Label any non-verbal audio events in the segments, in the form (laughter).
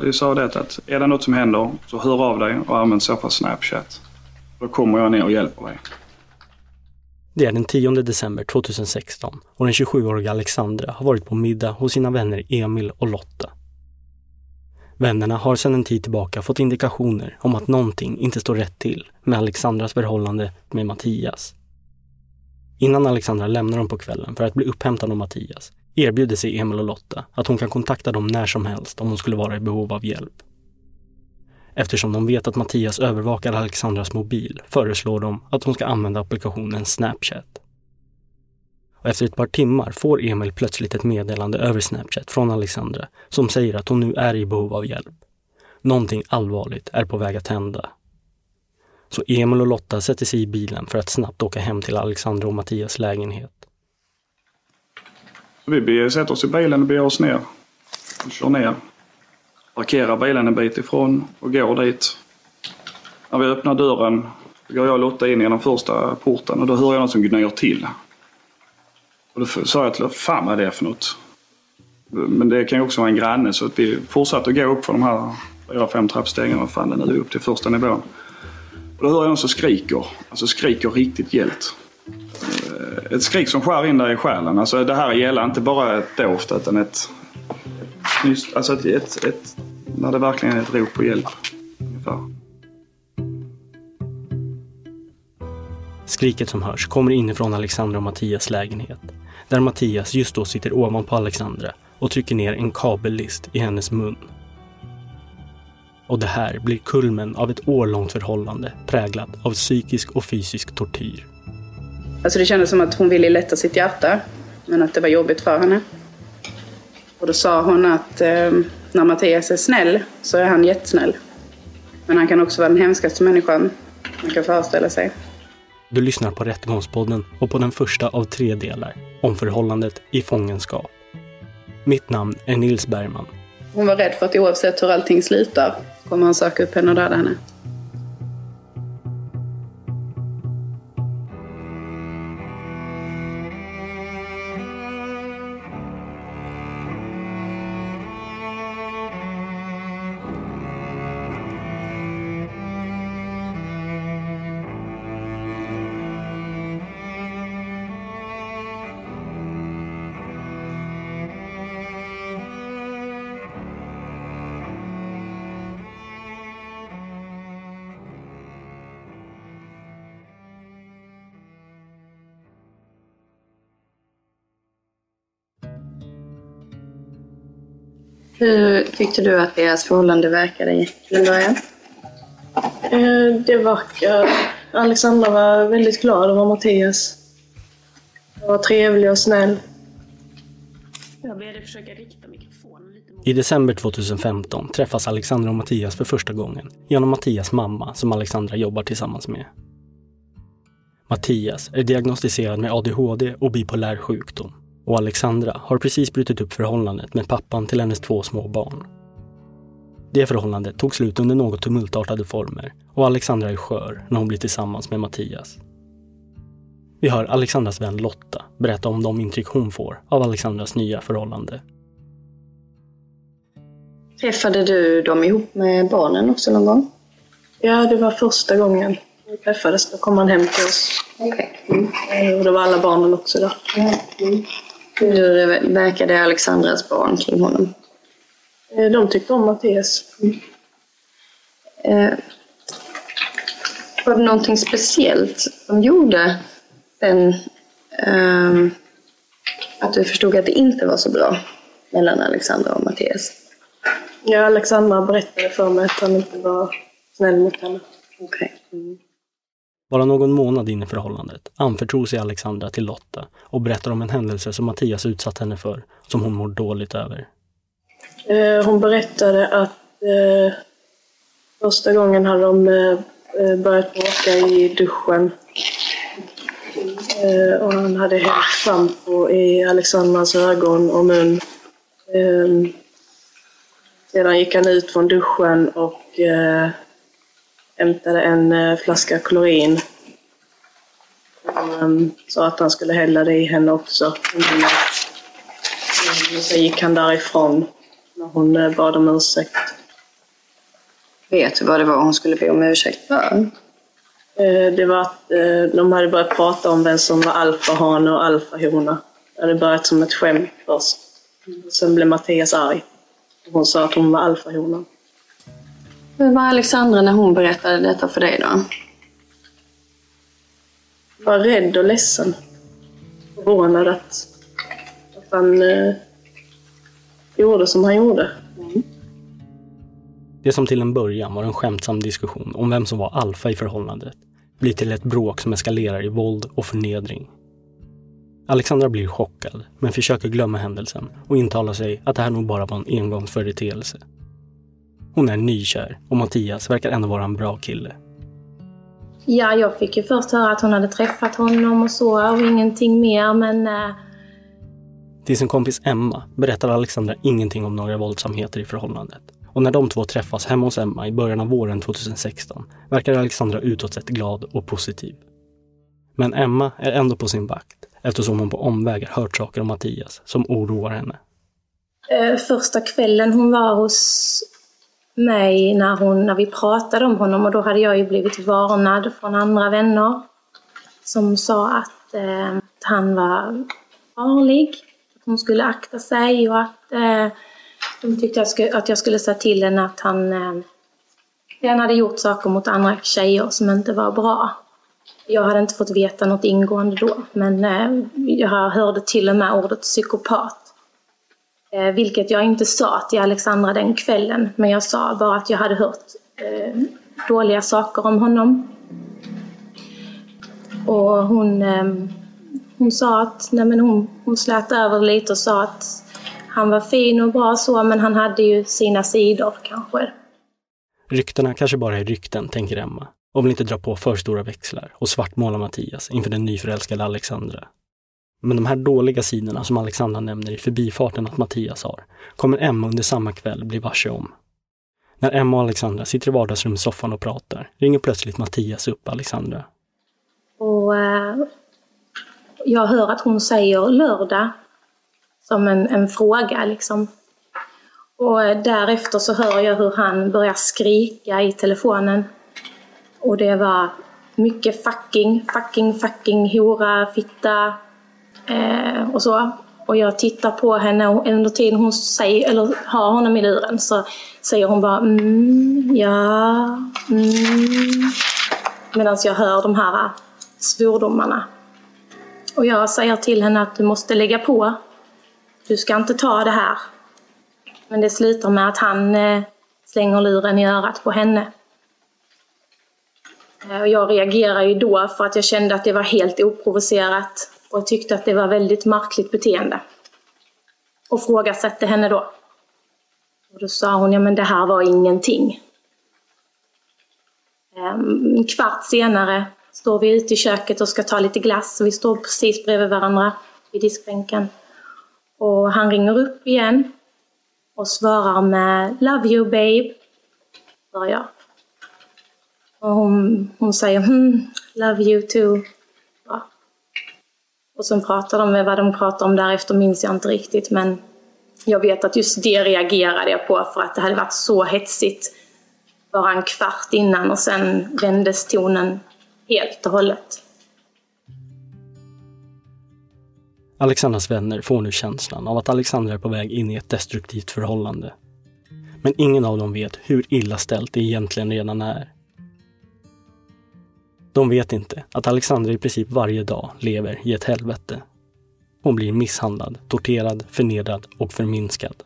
Du sa det att är det något som händer så hör av dig och använd så fall Snapchat. Då kommer jag ner och hjälper dig. Det är den 10 december 2016 och den 27-åriga Alexandra har varit på middag hos sina vänner Emil och Lotta. Vännerna har sedan en tid tillbaka fått indikationer om att någonting inte står rätt till med Alexandras förhållande med Mattias. Innan Alexandra lämnar dem på kvällen för att bli upphämtad av Mattias erbjuder sig Emil och Lotta att hon kan kontakta dem när som helst om hon skulle vara i behov av hjälp. Eftersom de vet att Mattias övervakar Alexandras mobil föreslår de att hon ska använda applikationen Snapchat. Och efter ett par timmar får Emil plötsligt ett meddelande över Snapchat från Alexandra som säger att hon nu är i behov av hjälp. Någonting allvarligt är på väg att hända. Så Emil och Lotta sätter sig i bilen för att snabbt åka hem till Alexandra och Mattias lägenhet. Vi sätter oss i bilen och beger oss ner. Vi kör ner. Parkerar bilen en bit ifrån och går dit. När vi öppnar dörren går jag och Lotta in genom första porten och då hör jag någon som gnyr till. Och då sa jag till fan vad är det för något? Men det kan ju också vara en granne så att vi fortsatte att gå upp för de här fyra, fem trappstegen, vad fan det nu är, upp till första nivån. Och då hör jag någon som skriker, alltså skriker riktigt gällt Eh, ett skrik som skär in där i själen. Alltså det här gäller inte bara ett doft utan ett... Alltså ett, ett, ett, när det verkligen är ett rop på hjälp. Ungefär. Skriket som hörs kommer inifrån Alexandra och Mattias lägenhet. Där Mattias just då sitter ovanpå Alexandra och trycker ner en kabellist i hennes mun. Och det här blir kulmen av ett årlångt förhållande präglat av psykisk och fysisk tortyr. Alltså det kändes som att hon ville lätta sitt hjärta, men att det var jobbigt för henne. Och då sa hon att eh, när Mattias är snäll så är han jättesnäll. Men han kan också vara den hemskaste människan man kan föreställa sig. Du lyssnar på Rättegångspodden och på den första av tre delar om förhållandet i fångenskap. Mitt namn är Nils Bergman. Hon var rädd för att oavsett hur allting slutar kommer han söka upp henne och döda henne. Hur tyckte du att deras förhållande verkade till en början? Eh, det verkar... Alexandra var väldigt glad över Mattias. Han var trevlig och snäll. Jag började försöka rikta mikrofonen lite I december 2015 träffas Alexandra och Mattias för första gången genom Mattias mamma som Alexandra jobbar tillsammans med. Mattias är diagnostiserad med ADHD och bipolär sjukdom och Alexandra har precis brutit upp förhållandet med pappan till hennes två små barn. Det förhållandet tog slut under något tumultartade former och Alexandra är skör när hon blir tillsammans med Mattias. Vi hör Alexandras vän Lotta berätta om de intryck hon får av Alexandras nya förhållande. Träffade du dem ihop med barnen också någon gång? Ja, det var första gången vi träffades. Då kom han hem till oss. Okay. Mm. Och då var alla barnen också där. Mm. Hur verkade Alexandras barn kring honom? Eh, de tyckte om Mattias. Mm. Eh, var det någonting speciellt de gjorde sen eh, att du förstod att det inte var så bra mellan Alexandra och Mattias? Ja, Alexandra berättade för mig att han inte var snäll mot henne. Okay. Mm. Bara någon månad in i förhållandet anförtror sig Alexandra till Lotta och berättar om en händelse som Mattias utsatt henne för, som hon mår dåligt över. Eh, hon berättade att eh, första gången hade de eh, börjat bråka i duschen. Eh, och han hade hällt schampo i Alexandras ögon och mun. Eh, sedan gick han ut från duschen och eh, hämtade en eh, flaska klorin. Um, sa att han skulle hälla det i henne också. Men, sen gick han därifrån när hon bad om ursäkt. Vet du vad det var hon skulle be om ursäkt för? Det var att de hade börjat prata om vem som var alfahane och alfahona. Det hade börjat som ett skämt först. Sen blev Mattias arg. Hon sa att hon var alfahonan. Hur var Alexandra när hon berättade detta för dig då? Jag var rädd och ledsen. Förvånad att, att han eh, gjorde som han gjorde. Mm. Det som till en början var en skämtsam diskussion om vem som var alfa i förhållandet blir till ett bråk som eskalerar i våld och förnedring. Alexandra blir chockad, men försöker glömma händelsen och intalar sig att det här nog bara var en engångsföreteelse. Hon är nykär och Mattias verkar ändå vara en bra kille. Ja, jag fick ju först höra att hon hade träffat honom och så och ingenting mer, men... Äh... Till sin kompis Emma berättar Alexandra ingenting om några våldsamheter i förhållandet. Och när de två träffas hemma hos Emma i början av våren 2016 verkar Alexandra utåt sett glad och positiv. Men Emma är ändå på sin vakt eftersom hon på omvägar hört saker om Mattias som oroar henne. Eh, första kvällen hon var hos mig när, hon, när vi pratade om honom och då hade jag ju blivit varnad från andra vänner som sa att eh, han var farlig, att hon skulle akta sig och att eh, de tyckte att jag, skulle, att jag skulle säga till henne att han, eh, han hade gjort saker mot andra tjejer som inte var bra. Jag hade inte fått veta något ingående då, men eh, jag hörde till och med ordet psykopat. Eh, vilket jag inte sa till Alexandra den kvällen, men jag sa bara att jag hade hört eh, dåliga saker om honom. Och hon, eh, hon sa att, nej men hon, hon slät över lite och sa att han var fin och bra så, men han hade ju sina sidor kanske. Ryktena kanske bara är rykten, tänker Emma, och vill inte dra på för stora växlar och svartmåla Mattias inför den nyförälskade Alexandra. Men de här dåliga sidorna som Alexandra nämner i förbifarten att Mattias har, kommer Emma under samma kväll bli varse om. När Emma och Alexandra sitter i vardagsrumssoffan och pratar ringer plötsligt Mattias upp Alexandra. Och eh, jag hör att hon säger lördag som en, en fråga liksom. Och eh, därefter så hör jag hur han börjar skrika i telefonen. Och det var mycket fucking, fucking, fucking, hora, fitta, Eh, och så. Och jag tittar på henne och under tiden hon säger, eller har honom i luren så säger hon bara mm, ja, mm. Medan jag hör de här svordomarna. Och jag säger till henne att du måste lägga på. Du ska inte ta det här. Men det slutar med att han eh, slänger luren i örat på henne. Eh, och jag reagerar ju då för att jag kände att det var helt oprovocerat och tyckte att det var väldigt märkligt beteende. Och frågasatte henne då. Och då sa hon, ja men det här var ingenting. Ehm, en kvart senare står vi ute i köket och ska ta lite glass. Vi står precis bredvid varandra vid diskbänken. Och han ringer upp igen och svarar med Love you babe, sa jag. Och hon, hon säger hmm, Love you too. Och sen pratar de med vad de pratar om därefter minns jag inte riktigt men jag vet att just det reagerade jag på för att det hade varit så hetsigt bara en kvart innan och sen vändes tonen helt och hållet. Alexandras vänner får nu känslan av att Alexandra är på väg in i ett destruktivt förhållande. Men ingen av dem vet hur illa ställt det egentligen redan är. De vet inte att Alexandra i princip varje dag lever i ett helvete. Hon blir misshandlad, torterad, förnedrad och förminskad.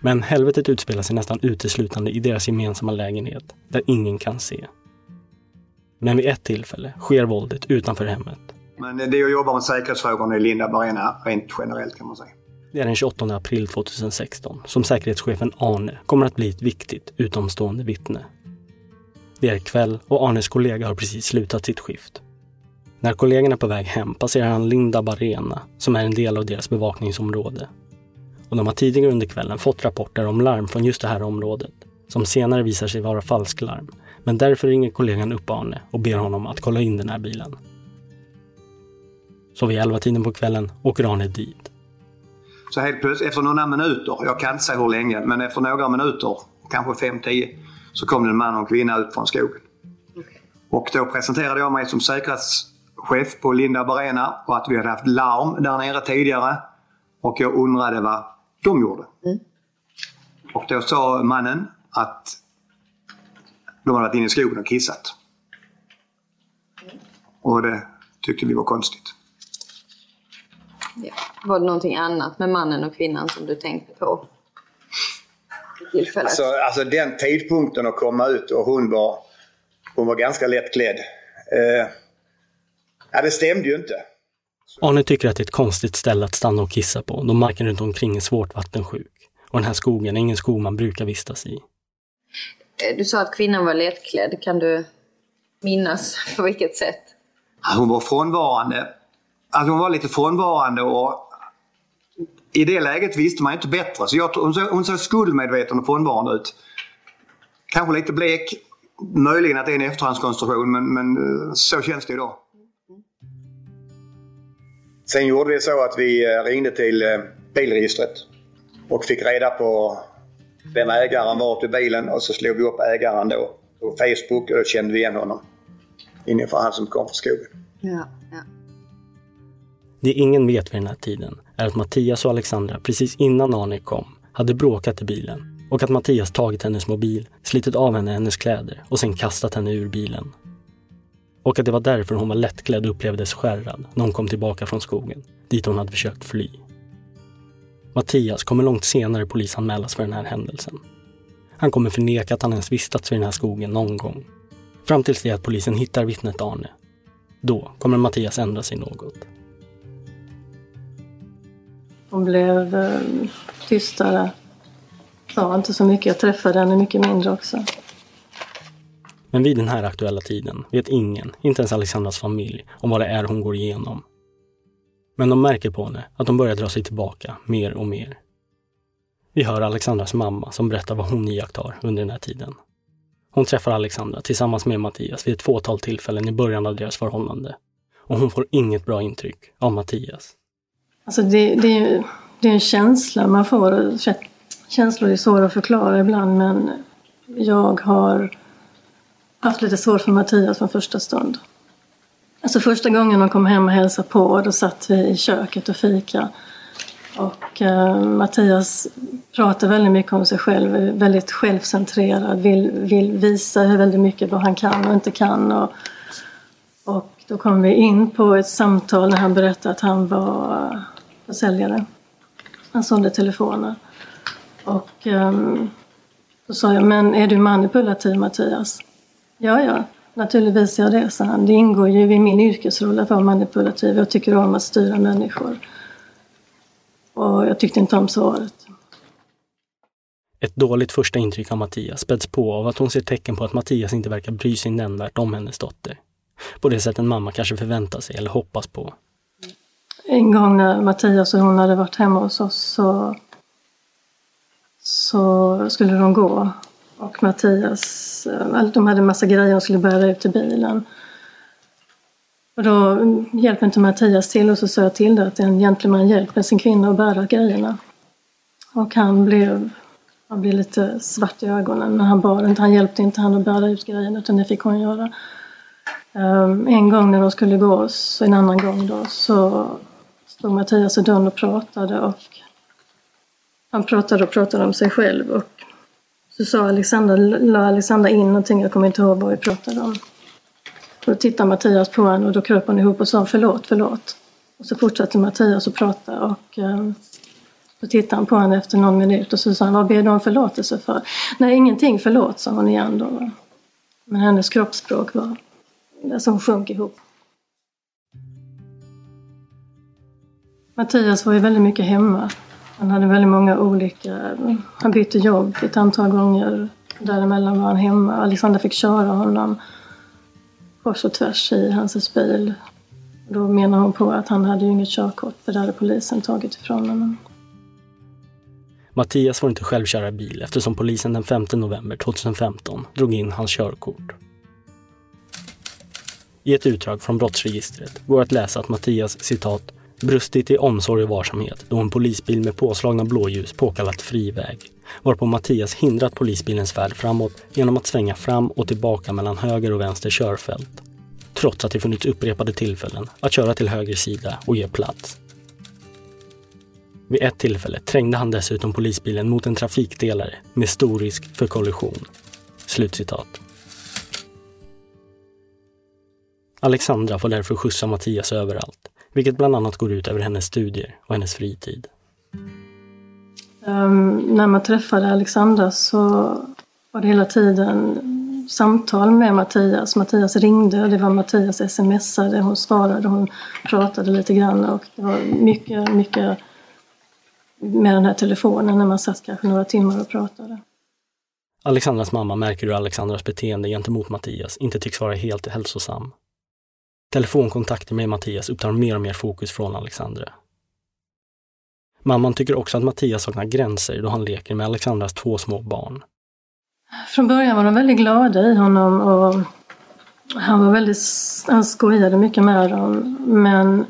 Men helvetet utspelar sig nästan uteslutande i deras gemensamma lägenhet, där ingen kan se. Men vid ett tillfälle sker våldet utanför hemmet. Men det är att jobba med säkerhetsfrågorna i Linda Barena rent generellt kan man säga. Det är den 28 april 2016 som säkerhetschefen Arne kommer att bli ett viktigt utomstående vittne. Det är kväll och Arnes kollega har precis slutat sitt skift. När kollegan är på väg hem passerar han Linda Barena som är en del av deras bevakningsområde. Och de har tidigare under kvällen fått rapporter om larm från just det här området som senare visar sig vara falsklarm. Men därför ringer kollegan upp Arne och ber honom att kolla in den här bilen. Så vid elva tiden på kvällen åker Arne dit. Så helt plötsligt, efter några minuter, jag kan inte säga hur länge, men efter några minuter, kanske 5-10, så kom det en man och en kvinna ut från skogen. Och då presenterade jag mig som säkerhetschef på Linda Barena och att vi hade haft larm där nere tidigare. Och jag undrade vad de gjorde. Mm. Och då sa mannen att de hade varit inne i skogen och kissat. Och det tyckte vi var konstigt. Ja. Var det någonting annat med mannen och kvinnan som du tänkte på? Alltså, alltså den tidpunkten att komma ut och hon var, hon var ganska lättklädd. Eh, ja, det stämde ju inte. Arne tycker att det är ett konstigt ställe att stanna och kissa på då marken runt omkring är svårt vattensjuk. Och den här skogen är ingen skog man brukar vistas i. Eh, du sa att kvinnan var lättklädd. Kan du minnas på vilket sätt? Hon var frånvarande. Alltså hon var lite frånvarande och i det läget visste man inte bättre. Så jag, hon, såg, hon såg skuldmedveten och frånvarande ut. Kanske lite blek. Möjligen att det är en efterhandskonstruktion men, men eh, så känns det idag. Sen gjorde vi så att vi eh, ringde till eh, bilregistret och fick reda på vem ägaren var till bilen och så slog vi upp ägaren då på Facebook och då kände vi igen honom. Inifrån han som kom från skogen. Ja, ja. Det ingen vet vid den här tiden är att Mattias och Alexandra precis innan Arne kom hade bråkat i bilen och att Mattias tagit hennes mobil, slitit av henne hennes kläder och sen kastat henne ur bilen. Och att det var därför hon var lättklädd och upplevdes skärrad när hon kom tillbaka från skogen, dit hon hade försökt fly. Mattias kommer långt senare polisanmälas för den här händelsen. Han kommer förneka att han ens vistats i den här skogen någon gång. Fram tills det att polisen hittar vittnet Arne. Då kommer Mattias ändra sig något. Hon blev eh, tystare. Sa inte så mycket. Jag träffade henne mycket mindre också. Men vid den här aktuella tiden vet ingen, inte ens Alexandras familj, om vad det är hon går igenom. Men de märker på henne att hon börjar dra sig tillbaka mer och mer. Vi hör Alexandras mamma som berättar vad hon iakttar under den här tiden. Hon träffar Alexandra tillsammans med Mattias vid ett fåtal tillfällen i början av deras förhållande. Och hon får inget bra intryck av Mattias. Alltså det, det, det är en känsla man får. Känslor är svåra att förklara ibland men jag har haft lite svårt för Mattias från första stund. Alltså första gången han kom hem och hälsade på, då satt vi i köket och fika. Och eh, Mattias pratar väldigt mycket om sig själv, är väldigt självcentrerad, vill, vill visa hur väldigt mycket vad han kan och inte kan. Och, och då kom vi in på ett samtal när han berättade att han var försäljare. Han sålde telefoner. Och ehm, um, då sa jag, men är du manipulativ Mattias? Ja, ja, naturligtvis är jag det, sa han. Det ingår ju i min yrkesroll att vara manipulativ. Jag tycker om att styra människor. Och jag tyckte inte om svaret. Ett dåligt första intryck av Mattias späds på av att hon ser tecken på att Mattias inte verkar bry sig nämnvärt om hennes dotter. På det sätt en mamma kanske förväntar sig eller hoppas på. En gång när Mattias och hon hade varit hemma hos oss så, så skulle de gå. Och Mattias, eh, de hade en massa grejer de skulle bära ut till bilen. Och då hjälpte inte Mattias till och så sa jag till det att en gentleman hjälper sin kvinna att bära grejerna. Och han blev, han blev lite svart i ögonen när han bar inte, han hjälpte inte han att bära ut grejerna utan det fick hon göra. Um, en gång när de skulle gå, så en annan gång då, så stod Mattias i dörren och pratade och han pratade och pratade om sig själv och så sa Alexandra, la Alexandra in någonting, jag kommer inte ihåg vad vi pratade om. Då tittade Mattias på honom och då kröp han ihop och sa förlåt, förlåt. Och så fortsatte Mattias att prata och Då så tittade han på henne efter någon minut och så sa han, vad ber du om förlåtelse för? Nej, ingenting, förlåt, sa hon igen då. Men hennes kroppsspråk var, alltså hon sjönk ihop. Mattias var ju väldigt mycket hemma. Han hade väldigt många olika, han bytte jobb ett antal gånger. Däremellan var han hemma. Alexander fick köra honom kors och tvärs i hans bil. Då menar hon på att han hade ju inget körkort för det hade polisen tagit ifrån honom. Mattias får inte själv köra bil eftersom polisen den 5 november 2015 drog in hans körkort. I ett utdrag från brottsregistret går att läsa att Mattias citat brustit i omsorg och varsamhet då en polisbil med påslagna blåljus påkallat fri väg. Varpå Mattias hindrat polisbilens färd framåt genom att svänga fram och tillbaka mellan höger och vänster körfält. Trots att det funnits upprepade tillfällen att köra till höger sida och ge plats. Vid ett tillfälle trängde han dessutom polisbilen mot en trafikdelare med stor risk för kollision. Slutcitat. Alexandra får därför skjutsa Mattias överallt, vilket bland annat går ut över hennes studier och hennes fritid. Um, när man träffade Alexandra så var det hela tiden samtal med Mattias. Mattias ringde och det var Mattias smsade, hon svarade, hon pratade lite grann och det var mycket, mycket med den här telefonen när man satt kanske några timmar och pratade. Alexandras mamma märker hur Alexandras beteende gentemot Mattias inte tycks vara helt hälsosam. Telefonkontakter med Mattias upptar mer och mer fokus från Alexandra. Mamman tycker också att Mattias saknar gränser då han leker med Alexandras två små barn. Från början var de väldigt glada i honom och han var väldigt, han skojade mycket med dem. Men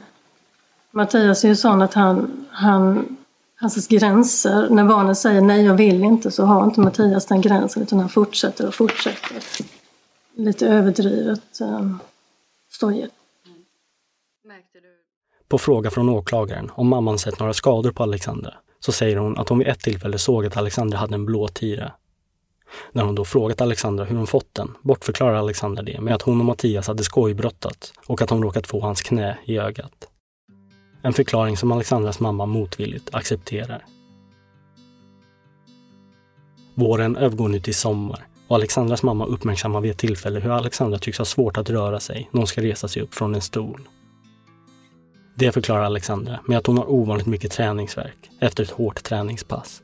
Mattias är ju sån att han, han hans gränser. När barnen säger nej, jag vill inte, så har inte Mattias den gränsen utan han fortsätter och fortsätter. Lite överdrivet eh, stojigt. På fråga från åklagaren om mamman sett några skador på Alexandra så säger hon att hon vid ett tillfälle såg att Alexandra hade en blå tira. När hon då frågat Alexandra hur hon fått den bortförklarar Alexandra det med att hon och Mattias hade skojbrottat och att hon råkat få hans knä i ögat. En förklaring som Alexandras mamma motvilligt accepterar. Våren övergår nu till sommar och Alexandras mamma uppmärksammar vid ett tillfälle hur Alexandra tycks ha svårt att röra sig när hon ska resa sig upp från en stol. Det förklarar Alexandra med att hon har ovanligt mycket träningsverk efter ett hårt träningspass.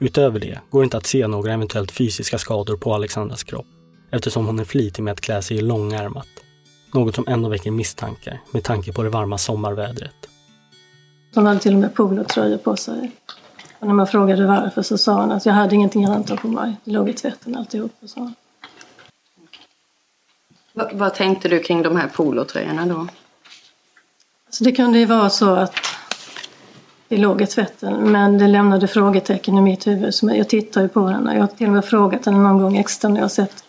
Utöver det går det inte att se några eventuellt fysiska skador på Alexandras kropp eftersom hon är flitig med att klä sig i långärmat något som ändå väcker misstankar med tanke på det varma sommarvädret. Hon hade till och med polotröjor på sig. Och när man frågade varför så sa hon att jag hade ingenting annat på mig. Det låg i tvätten alltihop. Och så. V vad tänkte du kring de här polotröjorna då? Så det kunde ju vara så att det låg i tvätten men det lämnade frågetecken i mitt huvud. Så jag tittar ju på henne. Jag har till och med frågat henne någon gång extra när jag sett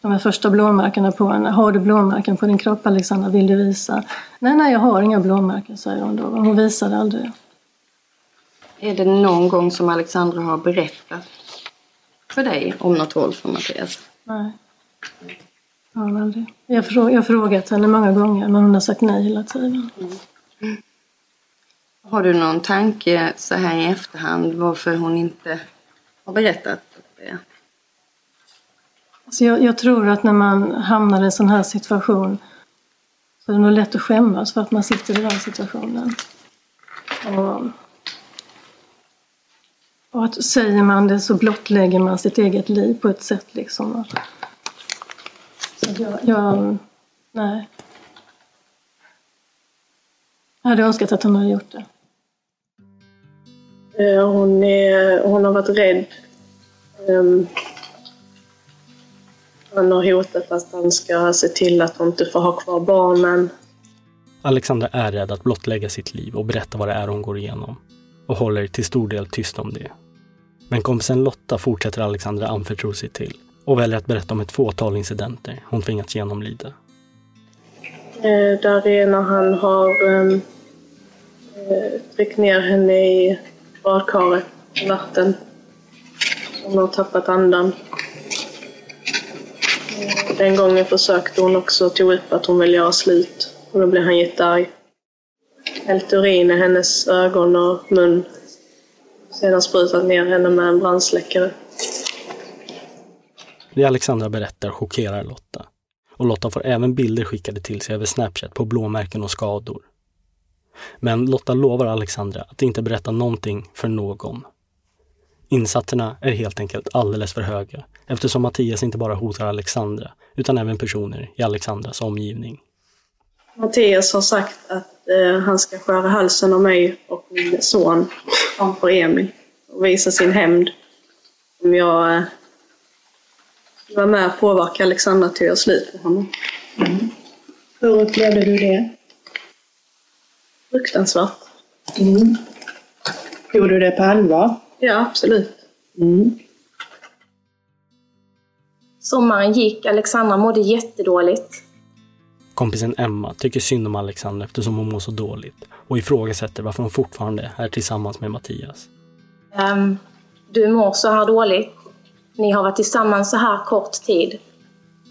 de här första blåmärkena på henne. Har du blåmärken på din kropp Alexandra? Vill du visa? Nej, nej, jag har inga blåmärken, säger hon då. Hon visade aldrig. Är det någon gång som Alexandra har berättat för dig om något våld från Mattias? Nej. Ja, aldrig. Jag har frågat henne många gånger men hon har sagt nej hela tiden. Mm. Mm. Har du någon tanke så här i efterhand varför hon inte har berättat det? Alltså jag, jag, tror att när man hamnar i en sån här situation så är det nog lätt att skämmas för att man sitter i den situationen. Och, och att säger man det så blottlägger man sitt eget liv på ett sätt liksom. Så jag, jag, Nej. Jag hade önskat att hon hade gjort det. Eh, hon, är, hon har varit rädd. Um, han har hotat att han ska se till att hon inte får ha kvar barnen. Alexandra är rädd att blottlägga sitt liv och berätta vad det är hon går igenom och håller till stor del tyst om det. Men kompisen Lotta fortsätter Alexandra anförtro sig till och väljer att berätta om ett fåtal incidenter hon tvingats genomlida. Eh, där är när han har um, tryckt ner henne i badkaret i vatten. Hon har tappat andan. Eh, den gången försökte hon också ta upp att hon vill göra slut. Och då blev han jättearg. Hällt urin i hennes ögon och mun. Sedan sprutat ner henne med en brandsläckare. Det Alexandra berättar chockerar Lotta. Och Lotta får även bilder skickade till sig över Snapchat på blåmärken och skador. Men Lotta lovar Alexandra att inte berätta någonting för någon. Insatserna är helt enkelt alldeles för höga eftersom Mattias inte bara hotar Alexandra utan även personer i Alexandras omgivning. Mattias har sagt att eh, han ska skära halsen av mig och min son framför Emil och visa sin hämnd om jag eh, var med och påverka Alexandra till att göra slut med honom. Mm. Hur upplevde du det? Fruktansvärt. Mm. Tog du det på allvar? Ja, absolut. Mm. Sommaren gick, Alexandra mådde jättedåligt. Kompisen Emma tycker synd om Alexander eftersom hon mår så dåligt och ifrågasätter varför hon fortfarande är tillsammans med Mattias. Um, du mår så här dåligt. Ni har varit tillsammans så här kort tid.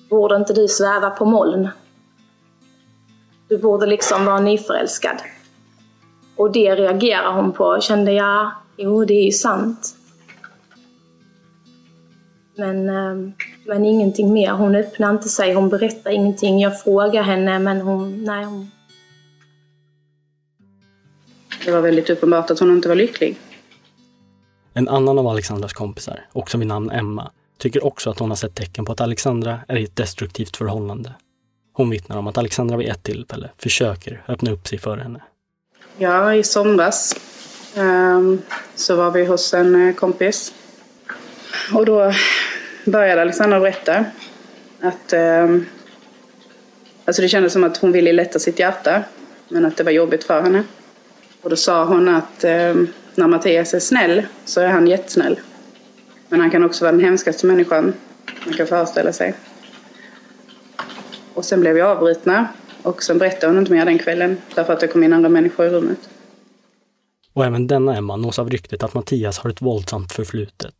Borde inte du sväva på moln? Du borde liksom vara nyförälskad. Och det reagerar hon på. Kände jag, jo det är ju sant. Men, ehm, men ingenting mer. Hon öppnar inte sig, hon berättar ingenting. Jag frågar henne men hon, nej hon... Det var väldigt uppenbart att hon inte var lycklig. En annan av Alexandras kompisar, också vid namn Emma, tycker också att hon har sett tecken på att Alexandra är i ett destruktivt förhållande. Hon vittnar om att Alexandra vid ett tillfälle försöker öppna upp sig för henne. Ja, i somras um, så var vi hos en eh, kompis. Och då började Alexandra berätta att eh, alltså det kändes som att hon ville lätta sitt hjärta men att det var jobbigt för henne. Och då sa hon att eh, när Mattias är snäll så är han jättesnäll. Men han kan också vara den hemskaste människan man kan föreställa sig. Och sen blev vi avbrutna och sen berättade hon inte mer den kvällen därför att det kom in andra människor i rummet. Och även denna Emma nås av ryktet att Mattias har ett våldsamt förflutet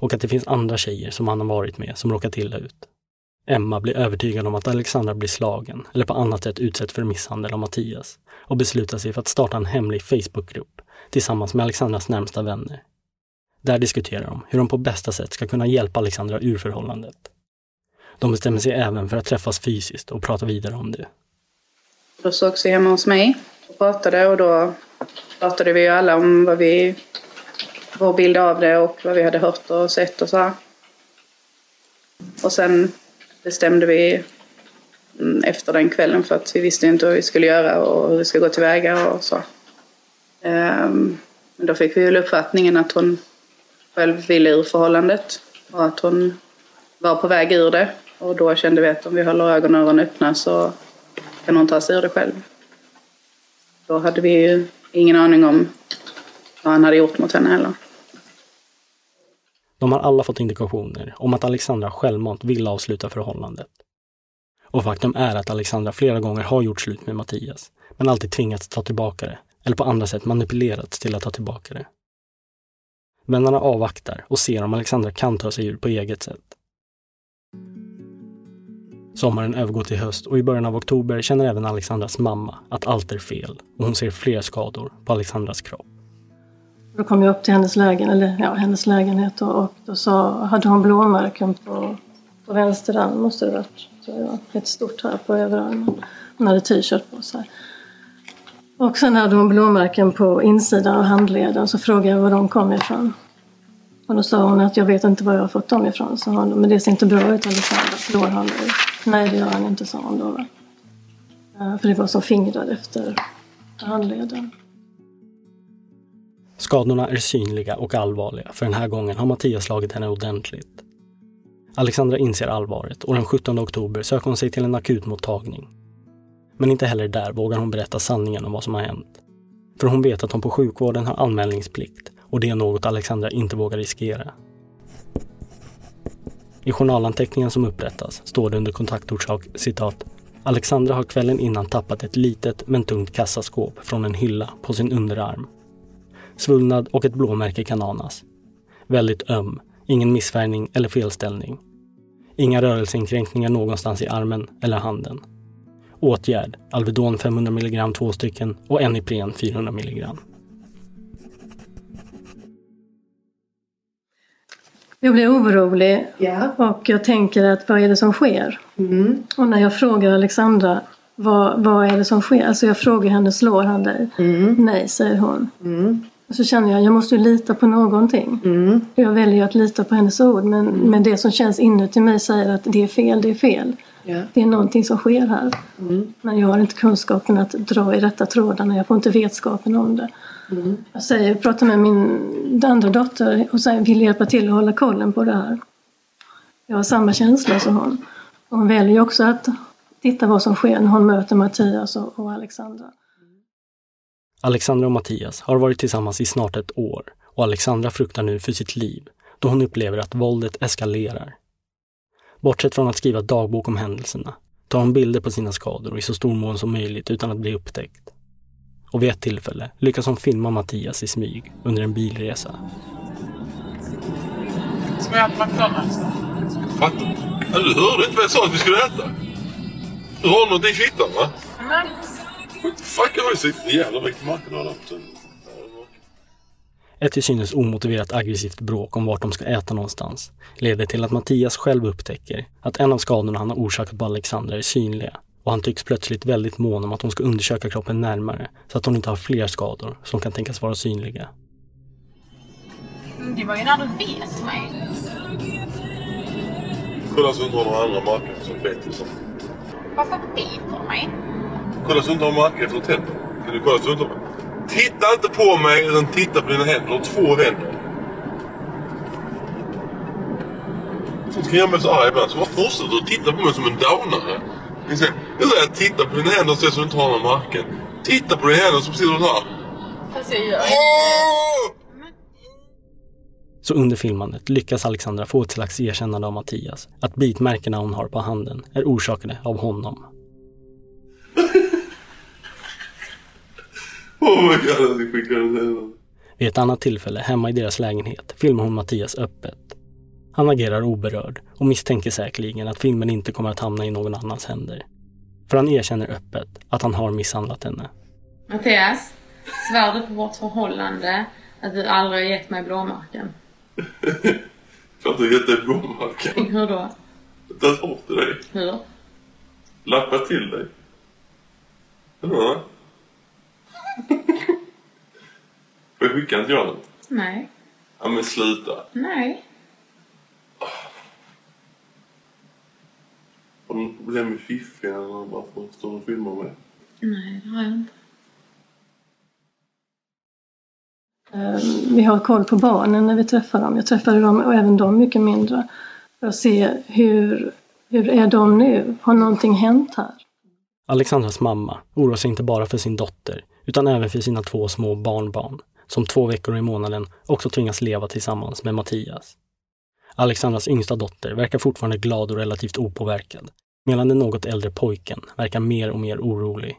och att det finns andra tjejer som han har varit med som råkat illa ut. Emma blir övertygad om att Alexandra blir slagen eller på annat sätt utsatt för misshandel av Mattias och beslutar sig för att starta en hemlig Facebookgrupp tillsammans med Alexandras närmsta vänner. Där diskuterar de hur de på bästa sätt ska kunna hjälpa Alexandra ur förhållandet. De bestämmer sig även för att träffas fysiskt och prata vidare om det. Då sågs vi hemma hos mig och pratade och då pratade vi ju alla om vad vi, vår bild av det och vad vi hade hört och sett och så här. Och sen bestämde vi mm, efter den kvällen för att vi visste inte vad vi skulle göra och hur vi skulle gå tillväga och så. Ehm, men då fick vi väl uppfattningen att hon själv ville ur förhållandet och att hon var på väg ur det. Och då kände vi att om vi håller ögonen och öron öppna så kan hon ta sig ur det själv. Då hade vi ju ingen aning om vad han hade gjort mot henne heller. De har alla fått indikationer om att Alexandra självmant vill avsluta förhållandet. Och faktum är att Alexandra flera gånger har gjort slut med Mattias, men alltid tvingats ta tillbaka det, eller på andra sätt manipulerats till att ta tillbaka det. Vännerna avvaktar och ser om Alexandra kan ta sig ur på eget sätt. Sommaren övergår till höst och i början av oktober känner även Alexandras mamma att allt är fel och hon ser fler skador på Alexandras kropp. Då kom jag upp till hennes, lägen, eller, ja, hennes lägenhet och, och då sa, hade hon blåmärken på, på vänster arm, måste det varit, tror jag, ett stort här på överarmen. Hon hade t-shirt på sig. Och sen hade hon blåmärken på insidan av handleden så frågade jag var de kom ifrån. Och då sa hon att jag vet inte var jag har fått dem ifrån. sa hon, men det ser inte bra ut Alexandra, dig? Nej det gör han inte sa hon då. Eh, för det var som fingrar efter handleden. Skadorna är synliga och allvarliga, för den här gången har Mattias slagit henne ordentligt. Alexandra inser allvaret och den 17 oktober söker hon sig till en akutmottagning. Men inte heller där vågar hon berätta sanningen om vad som har hänt. För hon vet att hon på sjukvården har anmälningsplikt och det är något Alexandra inte vågar riskera. I journalanteckningen som upprättas står det under kontaktorsak citat Alexandra har kvällen innan tappat ett litet men tungt kassaskåp från en hylla på sin underarm. Svullnad och ett blåmärke kan anas. Väldigt öm, ingen missfärgning eller felställning. Inga rörelseinskränkningar någonstans i armen eller handen. Åtgärd, Alvedon 500 mg två stycken och en Ipren 400 mg. Jag blir orolig och jag tänker att vad är det som sker? Och när jag frågar Alexandra vad, vad är det som sker? Alltså jag frågar henne, slår han dig? Nej, säger hon. Och så känner jag, jag måste ju lita på någonting. Jag väljer att lita på hennes ord men, men det som känns inuti mig säger att det är fel, det är fel. Det är någonting som sker här. Men jag har inte kunskapen att dra i rätta trådarna, jag får inte vetskapen om det. Jag säger, jag pratar med min andra dotter och säger, vill hjälpa till att hålla kollen på det här. Jag har samma känsla som hon. Och hon väljer också att titta vad som sker när hon möter Mattias och, och Alexandra. Alexandra och Mattias har varit tillsammans i snart ett år och Alexandra fruktar nu för sitt liv då hon upplever att våldet eskalerar. Bortsett från att skriva dagbok om händelserna tar hon bilder på sina skador i så stor mån som möjligt utan att bli upptäckt. Och vid ett tillfälle lyckas hon filma Mattias i smyg under en bilresa. Ska vi äta McDonalds då? Fattar ja, Du hörde inte vad jag sa att vi skulle äta? Du har något i fittan va? Nej. Fuck, jag har ju sett jävla mycket McDonalds. Ett till synes omotiverat aggressivt bråk om vart de ska äta någonstans leder till att Mattias själv upptäcker att en av skadorna han har orsakat på Alexandra är synliga och han tycks plötsligt väldigt mån om att hon ska undersöka kroppen närmare så att hon inte har fler skador som kan tänkas vara synliga. Det var ju när du vet mig. Kolla så du inte har några andra marker som fetis. Varför biter du mig? Kolla så du inte har marker efter du kolla så du inte har... Titta inte på mig utan titta på dina händer. Du har två händer. Sånt kan göra mig så arg ibland. Så bara fortsätter du titta på mig som en downare. Jag säger, titta på dina händer och se så du inte har några marker. Titta på dina händer så sitter här. Fast jag gör Så under filmandet lyckas Alexandra få ett slags erkännande av Mattias att bitmärkena hon har på handen är orsakade av honom. Oh my god, jag skickar den här. Vid ett annat tillfälle hemma i deras lägenhet filmar hon Mattias öppet. Han agerar oberörd och misstänker säkerligen att filmen inte kommer att hamna i någon annans händer. För han erkänner öppet att han har misshandlat henne. Mattias, svär du på vårt förhållande att du aldrig har gett mig blåmärken? (laughs) För att du gett dig blåmärken. Hur då? Tagit bort till dig. Hur? Lappat till dig. Ja. Får jag skicka en till Johan? Nej. Ja men sluta. Nej. Har du något problem med Fiffi eller varför står du och filmar med? Nej, det har jag inte. Eh, Vi har koll på barnen när vi träffar dem. Jag träffade dem och även de mycket mindre. För att se hur, hur är de nu? Har någonting hänt här? Alexandras mamma oroar sig inte bara för sin dotter utan även för sina två små barnbarn som två veckor i månaden också tvingas leva tillsammans med Mattias. Alexandras yngsta dotter verkar fortfarande glad och relativt opåverkad medan den något äldre pojken verkar mer och mer orolig.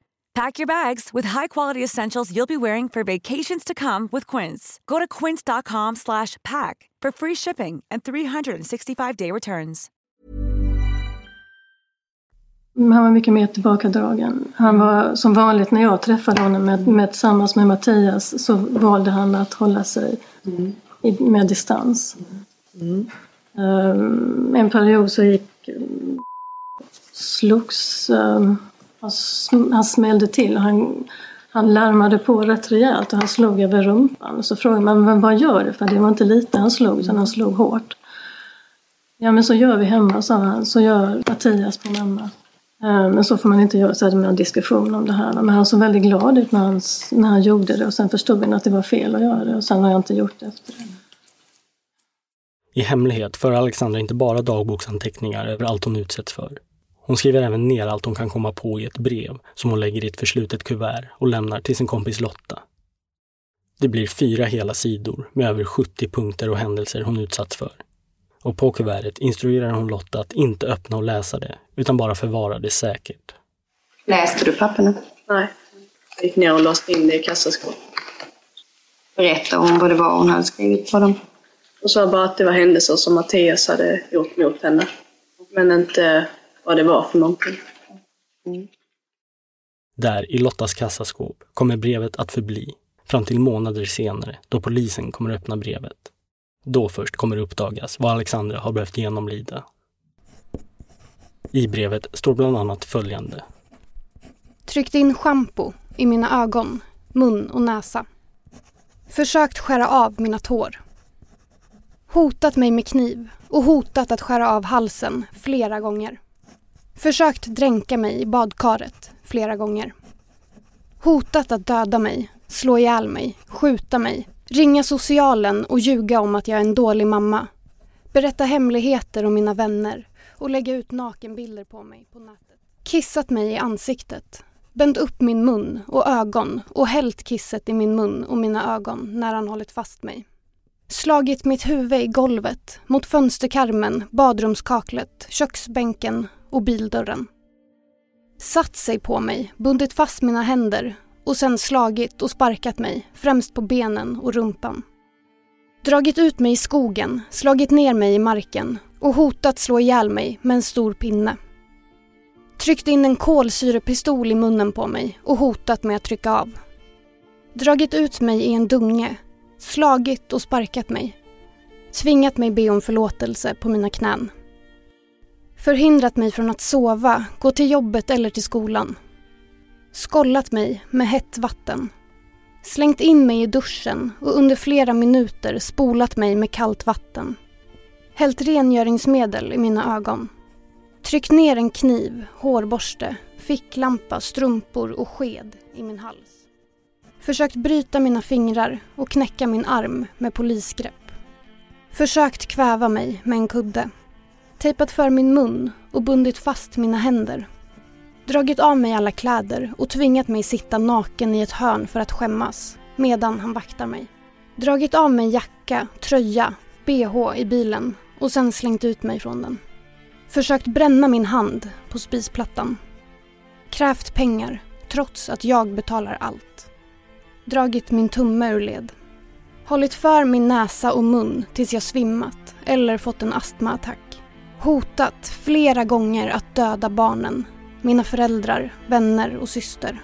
Pack your bags with high-quality essentials you'll be wearing for vacations to come with Quince. Go to quince.com/pack for free shipping and 365-day returns. Han var mycket mer tillbakadragen. Han var som vanligt när jag träffade honom med, med, tillsammans med Mattias så valde han att hålla sig mm. i, med distans. Mm. Um, en period så gick slogs um, han smällde till. Han, han larmade på rätt rejält och han slog över rumpan. Så frågade man, men vad gör du? För det var inte lite han slog, utan han slog hårt. Ja, men så gör vi hemma, sa han. Så gör Mattias på mamma. Eh, men så får man inte göra, så hade man en diskussion om det här. Men han såg väldigt glad ut när han, när han gjorde det och sen förstod han att det var fel att göra det och sen har jag inte gjort det efter det. I hemlighet för Alexandra inte bara dagboksanteckningar över allt hon utsätts för. Hon skriver även ner allt hon kan komma på i ett brev som hon lägger i ett förslutet kuvert och lämnar till sin kompis Lotta. Det blir fyra hela sidor med över 70 punkter och händelser hon utsatts för. Och på kuvertet instruerar hon Lotta att inte öppna och läsa det, utan bara förvara det säkert. Läste du papperna? Nej. Jag gick ner och låste in det i kassaskåpet. Berättade hon vad det var hon hade skrivit på dem? Hon sa bara att det var händelser som Mattias hade gjort mot henne. Men inte vad det var för någonting. Mm. Där i Lottas kassaskåp kommer brevet att förbli fram till månader senare då polisen kommer öppna brevet. Då först kommer det uppdagas vad Alexandra har behövt genomlida. I brevet står bland annat följande. Tryckt in schampo i mina ögon, mun och näsa. Försökt skära av mina tår. Hotat mig med kniv och hotat att skära av halsen flera gånger. Försökt dränka mig i badkaret flera gånger. Hotat att döda mig, slå ihjäl mig, skjuta mig, ringa socialen och ljuga om att jag är en dålig mamma. Berätta hemligheter om mina vänner och lägga ut nakenbilder på mig på nätet. Kissat mig i ansiktet, bänt upp min mun och ögon och hällt kisset i min mun och mina ögon när han hållit fast mig. Slagit mitt huvud i golvet, mot fönsterkarmen, badrumskaklet, köksbänken och bildörren. Satt sig på mig, bundit fast mina händer och sen slagit och sparkat mig, främst på benen och rumpan. Dragit ut mig i skogen, slagit ner mig i marken och hotat slå ihjäl mig med en stor pinne. Tryckt in en kolsyrepistol i munnen på mig och hotat med att trycka av. Dragit ut mig i en dunge, slagit och sparkat mig. Tvingat mig be om förlåtelse på mina knän. Förhindrat mig från att sova, gå till jobbet eller till skolan. Skollat mig med hett vatten. Slängt in mig i duschen och under flera minuter spolat mig med kallt vatten. Hällt rengöringsmedel i mina ögon. Tryckt ner en kniv, hårborste, ficklampa, strumpor och sked i min hals. Försökt bryta mina fingrar och knäcka min arm med polisgrepp. Försökt kväva mig med en kudde tejpat för min mun och bundit fast mina händer. Dragit av mig alla kläder och tvingat mig sitta naken i ett hörn för att skämmas medan han vaktar mig. Dragit av mig jacka, tröja, bh i bilen och sen slängt ut mig från den. Försökt bränna min hand på spisplattan. Krävt pengar trots att jag betalar allt. Dragit min tumme ur led. Hållit för min näsa och mun tills jag svimmat eller fått en astmaattack hotat flera gånger att döda barnen mina föräldrar, vänner och syster.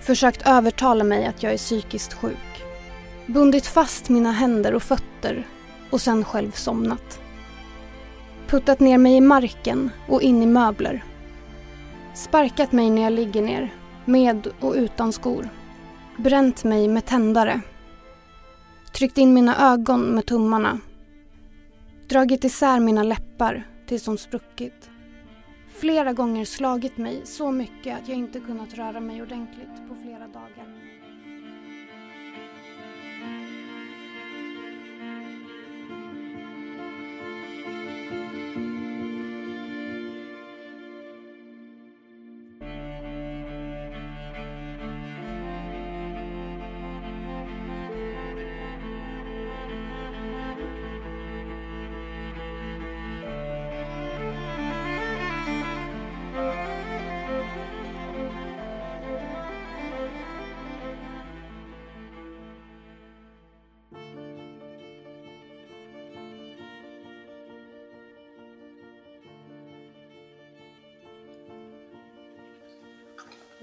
Försökt övertala mig att jag är psykiskt sjuk. Bundit fast mina händer och fötter och sen själv somnat. Puttat ner mig i marken och in i möbler. Sparkat mig när jag ligger ner, med och utan skor. Bränt mig med tändare. Tryckt in mina ögon med tummarna. Dragit isär mina läppar tills de spruckit. Flera gånger slagit mig så mycket att jag inte kunnat röra mig ordentligt på flera dagar.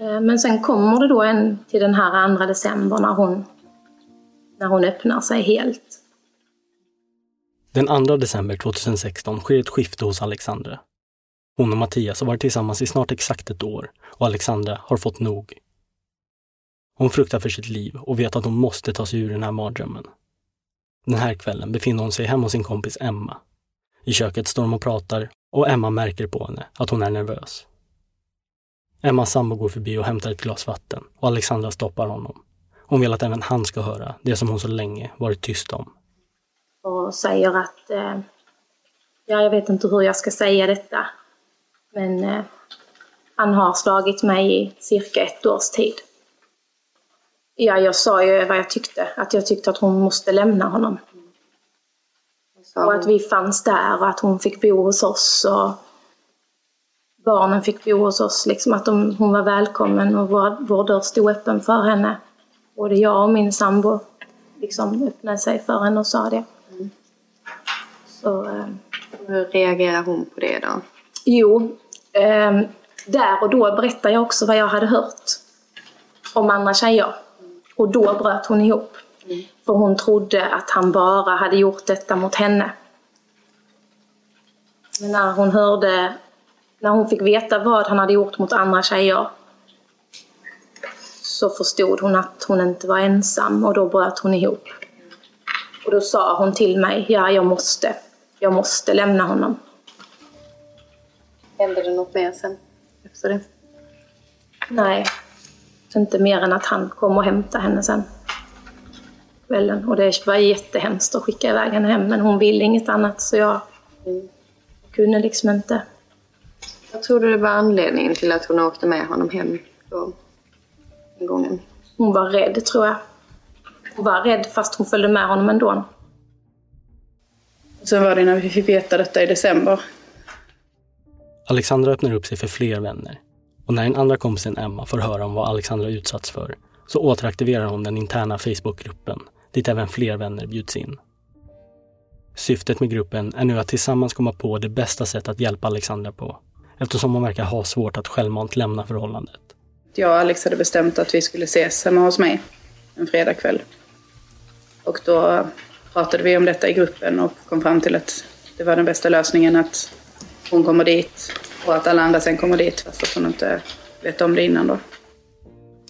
Eh, men sen kommer det då en till den här 2 december när hon, när hon öppnar sig helt. Den 2 december 2016 sker ett skifte hos Alexandra. Hon och Mattias har varit tillsammans i snart exakt ett år och Alexandra har fått nog. Hon fruktar för sitt liv och vet att hon måste ta sig ur den här mardrömmen. Den här kvällen befinner hon sig hemma hos sin kompis Emma. I köket står de och pratar och Emma märker på henne att hon är nervös. Emmas sambo går förbi och hämtar ett glas vatten och Alexandra stoppar honom. Hon vill att även han ska höra det som hon så länge varit tyst om. och säger att eh, ja, jag vet inte hur jag ska säga detta. Men eh, han har slagit mig i cirka ett års tid. Ja, jag sa ju vad jag tyckte, att jag tyckte att hon måste lämna honom. Och att vi fanns där och att hon fick bo hos oss och barnen fick bo hos oss. Liksom att de, hon var välkommen och vår, vår dörr stod öppen för henne. Både jag och min sambo liksom öppnade sig för henne och sa det. Så, eh, Hur reagerar hon på det då? Jo, ehm, där och då berättade jag också vad jag hade hört om andra tjejer. Och då bröt hon ihop. För hon trodde att han bara hade gjort detta mot henne. Men när hon hörde, när hon fick veta vad han hade gjort mot andra tjejer så förstod hon att hon inte var ensam och då bröt hon ihop. Och då sa hon till mig, ja jag måste, jag måste lämna honom. Hände det något mer sen efter det? Nej, inte mer än att han kom och hämtade henne sen. Kvällen. Och det var jättehemskt att skicka iväg henne hem, men hon ville inget annat så jag kunde liksom inte. Vad tror du det var anledningen till att hon åkte med honom hem då? Den gången? Hon var rädd tror jag. Hon var rädd fast hon följde med honom ändå. Sen var det när vi fick veta detta i december. Alexandra öppnar upp sig för fler vänner. Och när den andra kompisen Emma får höra om vad Alexandra utsatts för så återaktiverar hon den interna Facebookgruppen dit även fler vänner bjuds in. Syftet med gruppen är nu att tillsammans komma på det bästa sättet att hjälpa Alexandra på eftersom hon verkar ha svårt att självmant lämna förhållandet. Jag och Alex hade bestämt att vi skulle ses hemma hos mig en fredagkväll. Och då pratade vi om detta i gruppen och kom fram till att det var den bästa lösningen att hon kommer dit och att alla andra sen kommer dit fast att hon inte vet om det innan då.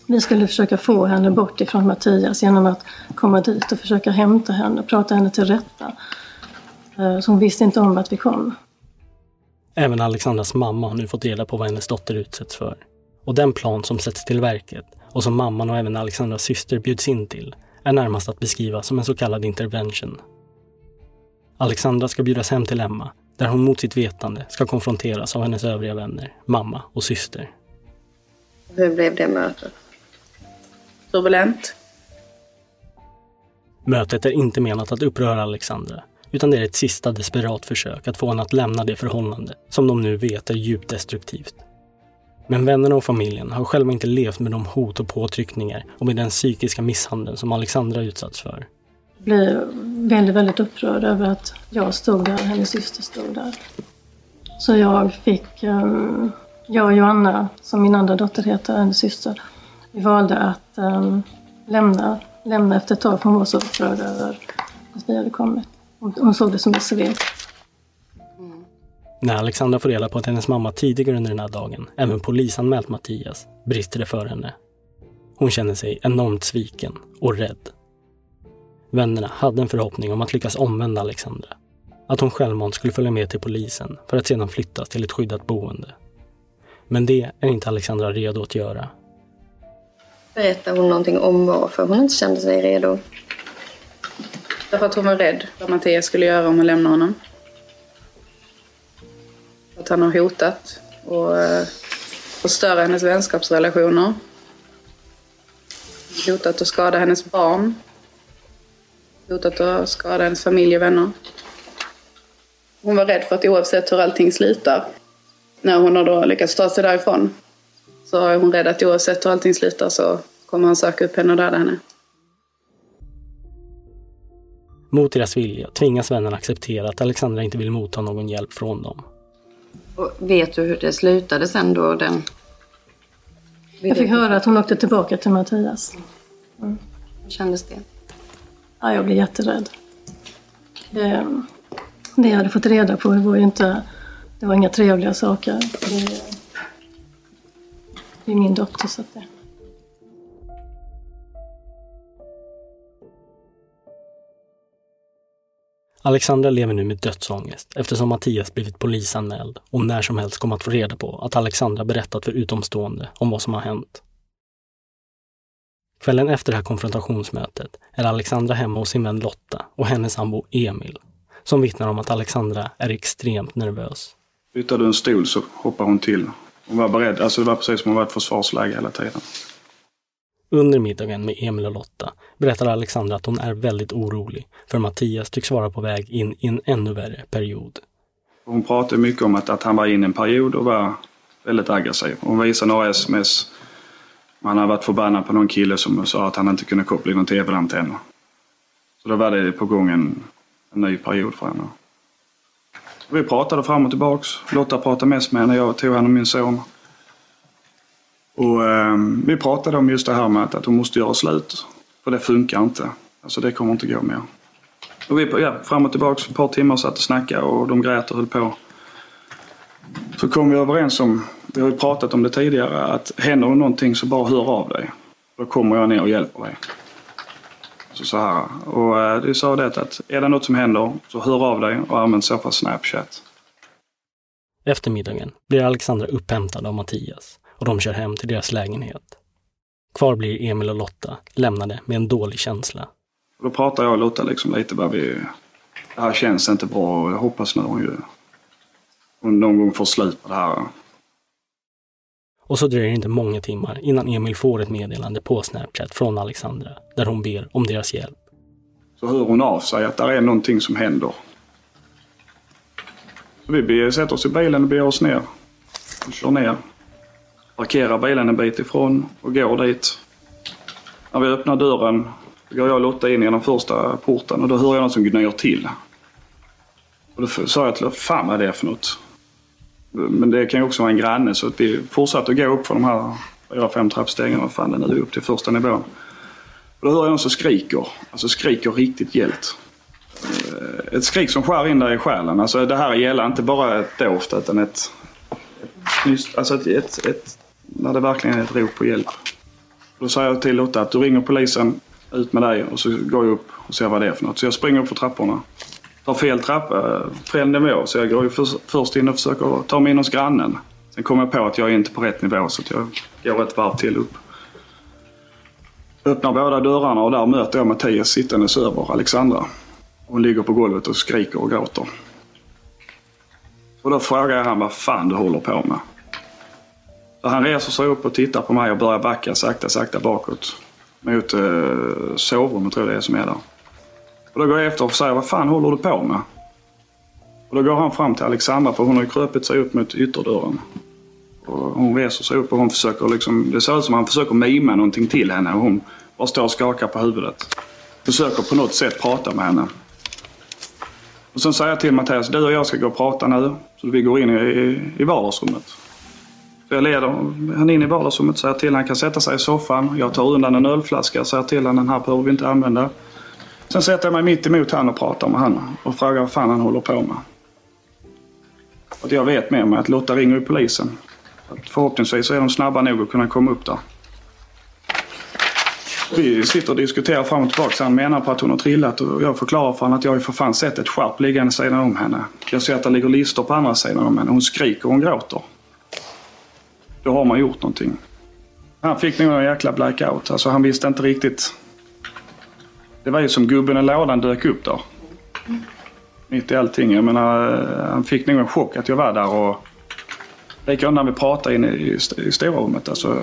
Vi skulle försöka få henne bort ifrån Mattias genom att komma dit och försöka hämta henne och prata henne till rätta. Eh, Så hon visste inte om att vi kom. Även Alexandras mamma har nu fått reda på vad hennes dotter utsätts för. Och den plan som sätts till verket och som mamman och även Alexandras syster bjuds in till är närmast att beskriva som en så kallad intervention. Alexandra ska bjudas hem till Emma där hon mot sitt vetande ska konfronteras av hennes övriga vänner, mamma och syster. Hur blev det mötet? Turbulent. Mötet är inte menat att uppröra Alexandra, utan det är ett sista desperat försök att få henne att lämna det förhållande som de nu vet är djupt destruktivt. Men vännerna och familjen har själva inte levt med de hot och påtryckningar och med den psykiska misshandeln som Alexandra utsatts för. Jag blev väldigt, väldigt upprörd över att jag stod där hennes syster stod där. Så jag fick ehm, jag och Joanna, som min andra dotter heter, hennes syster, vi valde att ehm, lämna, lämna efter ett tag för hon var så upprörd över att vi hade kommit. Hon, såg det som ett svek. När Alexandra får reda på att hennes mamma tidigare under den här dagen även polisanmält Mattias brister det för henne. Hon känner sig enormt sviken och rädd. Vännerna hade en förhoppning om att lyckas omvända Alexandra. Att hon självmant skulle följa med till polisen för att sedan flyttas till ett skyddat boende. Men det är inte Alexandra redo att göra. Berättar hon någonting om varför hon inte kände sig redo? Därför att hon var rädd vad Mattias skulle göra om hon lämnade honom. Att han har hotat och eh, förstöra hennes vänskapsrelationer. Hotat att skada hennes barn. Hotat att skada hennes familj och vänner. Hon var rädd för att oavsett hur allting slutar, när hon har då lyckats ta sig därifrån, så är hon rädd att oavsett hur allting slutar så kommer han söka upp henne och döda henne. Mot deras vilja tvingas vännerna acceptera att Alexandra inte vill motta någon hjälp från dem. Och vet du hur det slutade sen då? Den... Jag fick höra att hon åkte tillbaka till Mattias. Mm. Hur kändes det? Ja, jag blev jätterädd. Det, det jag hade fått reda på det var ju inte... Det var inga trevliga saker. Det, det är min dotter, så att det... Alexandra lever nu med dödsångest eftersom Mattias blivit polisanmäld och när som helst kommer att få reda på att Alexandra berättat för utomstående om vad som har hänt. Kvällen efter det här konfrontationsmötet är Alexandra hemma hos sin vän Lotta och hennes sambo Emil som vittnar om att Alexandra är extremt nervös. Flyttar du en stol så hoppar hon till. Hon var beredd, alltså det var precis som hon var ett försvarsläge hela tiden. Under middagen med Emil och Lotta berättar Alexandra att hon är väldigt orolig för Mattias tycks vara på väg in i en ännu värre period. Hon pratade mycket om att, att han var inne i en period och var väldigt aggressiv. Hon visade några sms. Man hade varit förbannad på någon kille som sa att han inte kunde koppla in någon TV-antenn. Så då var det på gång en, en ny period för henne. Vi pratade fram och tillbaks. Lotta pratade mest med henne. Jag tog hand om min son. Och eh, vi pratade om just det här med att, hon måste göra slut. För det funkar inte. Alltså det kommer inte gå mer. Och vi ja, fram och tillbaka ett par timmar satt och snackade och de grät och höll på. Så kom vi överens om, vi har ju pratat om det tidigare, att händer det någonting så bara hör av dig. Då kommer jag ner och hjälper dig. Så, så här. Och eh, vi sa det att är det något som händer så hör av dig och använd så fall Snapchat. Eftermiddagen blir Alexandra upphämtad av Mattias och de kör hem till deras lägenhet. Kvar blir Emil och Lotta lämnade med en dålig känsla. Och då pratar jag och Lotta liksom lite bara vi... Det här känns inte bra och jag hoppas nu hon, ju, hon någon gång får slut på det här. Och så dröjer det inte många timmar innan Emil får ett meddelande på Snapchat från Alexandra där hon ber om deras hjälp. Så hör hon av sig att det är någonting som händer. Så vi sätter oss i bilen och beger oss ner. Vi kör ner. Parkerar bilen en bit ifrån och går dit. När vi öppnar dörren går jag och Lotta in genom första porten och då hör jag någon som gnyr till. Och då sa jag till fan vad är det för något? Men det kan ju också vara en granne så att vi fortsatte att gå upp för de här fyra, fem trappstegen. Vad fan det nu är upp till första nivån. Och då hör jag någon som skriker. Alltså skriker riktigt gällt. Eh, ett skrik som skär in där i själen. Alltså det här gäller inte bara ett doft utan ett... ett alltså ett, ett, ett, när det verkligen är ett rop på hjälp. Då säger jag till Lotta att du ringer polisen, ut med dig och så går jag upp och ser vad det är för något. Så jag springer upp för trapporna. Tar fel trappa, eh, fel nivå. Så jag går ju för, först in och försöker ta mig in hos grannen. Sen kommer jag på att jag är inte på rätt nivå så att jag går ett varv till upp. Öppnar båda dörrarna och där möter jag Mattias sittandes över Alexandra. Hon ligger på golvet och skriker och gråter. Och då frågar jag han vad fan du håller på med. Han reser sig upp och tittar på mig och börjar backa sakta, sakta bakåt. Mot eh, sovrummet tror jag det är som är där. Och då går jag efter och säger vad fan håller du på med? Och då går han fram till Alexandra för hon har ju krupit sig upp mot ytterdörren. Och hon reser sig upp och hon försöker liksom, det ser ut som att han försöker mima någonting till henne och hon bara står och skakar på huvudet. Försöker på något sätt prata med henne. Och sen säger jag till Mattias, du och jag ska gå och prata nu. Så vi går in i, i, i vardagsrummet. Jag leder han in i vardagsrummet och säger till han kan sätta sig i soffan. Jag tar undan en ölflaska och säger till honom den här behöver vi inte använda. Sen sätter jag mig mitt emot han och pratar med han och frågar vad fan han håller på med. Och jag vet med mig att Lotta ringer polisen. Förhoppningsvis är de snabba nog att kunna komma upp där. Vi sitter och diskuterar fram och tillbaka. Han menar på att hon har trillat och jag förklarar för honom att jag har för fan sett ett skärp liggande sidan om henne. Jag ser att det ligger lister på andra sidan om henne. Hon skriker och hon gråter. Då har man gjort någonting. Han fick nog en jäkla blackout. Alltså han visste inte riktigt. Det var ju som gubben i lådan dök upp där. Mitt i allting. Jag menar, han fick nog en chock att jag var där och likadant när vi pratade inne i, i stora rummet. Alltså,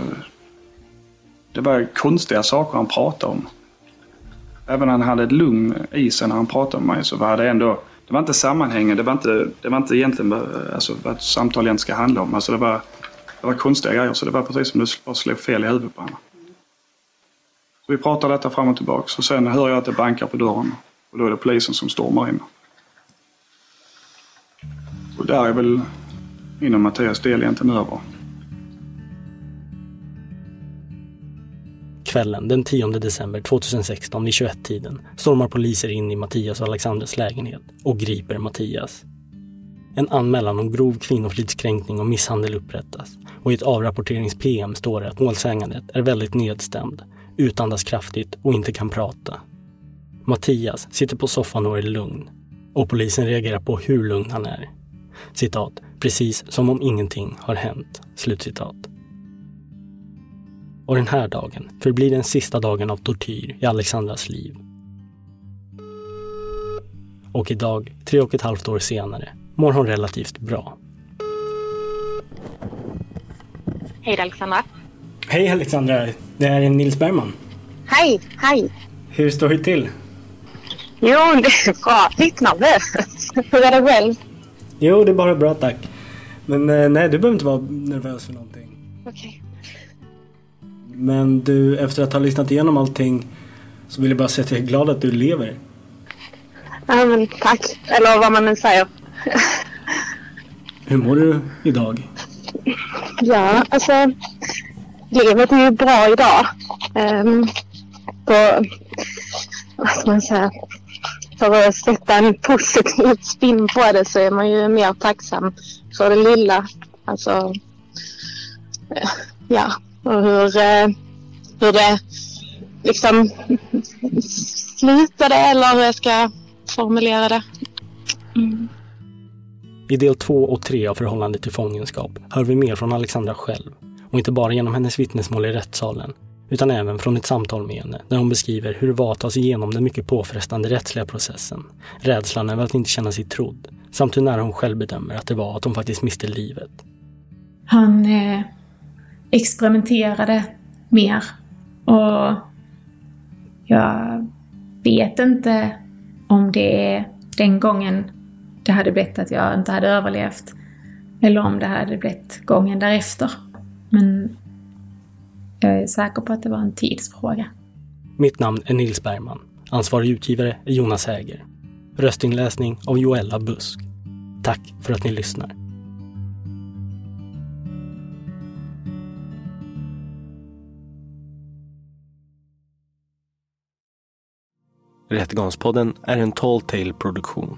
det var konstiga saker han pratade om. Även när han hade ett lugn i sig när han pratade med mig så var det ändå... Det var inte sammanhängande. Det var inte, det var inte egentligen alltså, vad ett samtal egentligen ska handla om. Alltså, det, var, det var konstiga grejer så det var precis som det bara slog fel i huvudet på henne. Så vi pratar detta fram och tillbaka. Och sen hör jag att det bankar på dörren. Och då är det polisen som stormar in. Och där är väl min och Mattias del egentligen över. Kvällen den 10 december 2016 vid 21-tiden stormar poliser in i Mattias och Alexandras lägenhet och griper Mattias. En anmälan om grov kvinnofridskränkning och misshandel upprättas och i ett avrapporterings-PM står det att målsägandet är väldigt nedstämd, utandas kraftigt och inte kan prata. Mattias sitter på soffan och är lugn och polisen reagerar på hur lugn han är. Citat, precis som om ingenting har hänt. Slutcitat. Och den här dagen förblir den sista dagen av tortyr i Alexandras liv. Och idag, tre och ett halvt år senare, mår hon relativt bra. Hej Alexandra. Hej Alexandra, det är Nils Bergman. Hej, hej. Hur står det till? Jo, det är bra. Nervös. (laughs) Hur är det själv? Jo, det är bara bra tack. Men eh, nej, du behöver inte vara nervös för någonting. Okej. Men du, efter att ha lyssnat igenom allting så vill jag bara säga att jag är glad att du lever. Ja, men tack. Eller vad man nu säger. (laughs) Hur mår du idag? Ja, alltså. Livet är ju bra idag. Ehm, um, på, vad ska man säga? För att sätta en positiv spin på det så är man ju mer tacksam för det lilla. Alltså, eh, ja, och hur, eh, hur det liksom slutade eller hur jag ska formulera det. Mm. I del två och tre av Förhållande till fångenskap hör vi mer från Alexandra själv. Och inte bara genom hennes vittnesmål i rättssalen, utan även från ett samtal med henne där hon beskriver hur det var att ta sig igenom den mycket påfrestande rättsliga processen, rädslan över att inte känna sig trodd, samt hur nära hon själv bedömer att det var att hon faktiskt miste livet. Han eh, experimenterade mer och jag vet inte om det är den gången det hade blivit att jag inte hade överlevt eller om det hade blivit gången därefter. Men jag är säker på att det var en tidsfråga. Mitt namn är Nils Bergman. Ansvarig utgivare är Jonas Häger. Röstinläsning av Joella Busk. Tack för att ni lyssnar. Rättegångspodden är en Tall Tale produktion.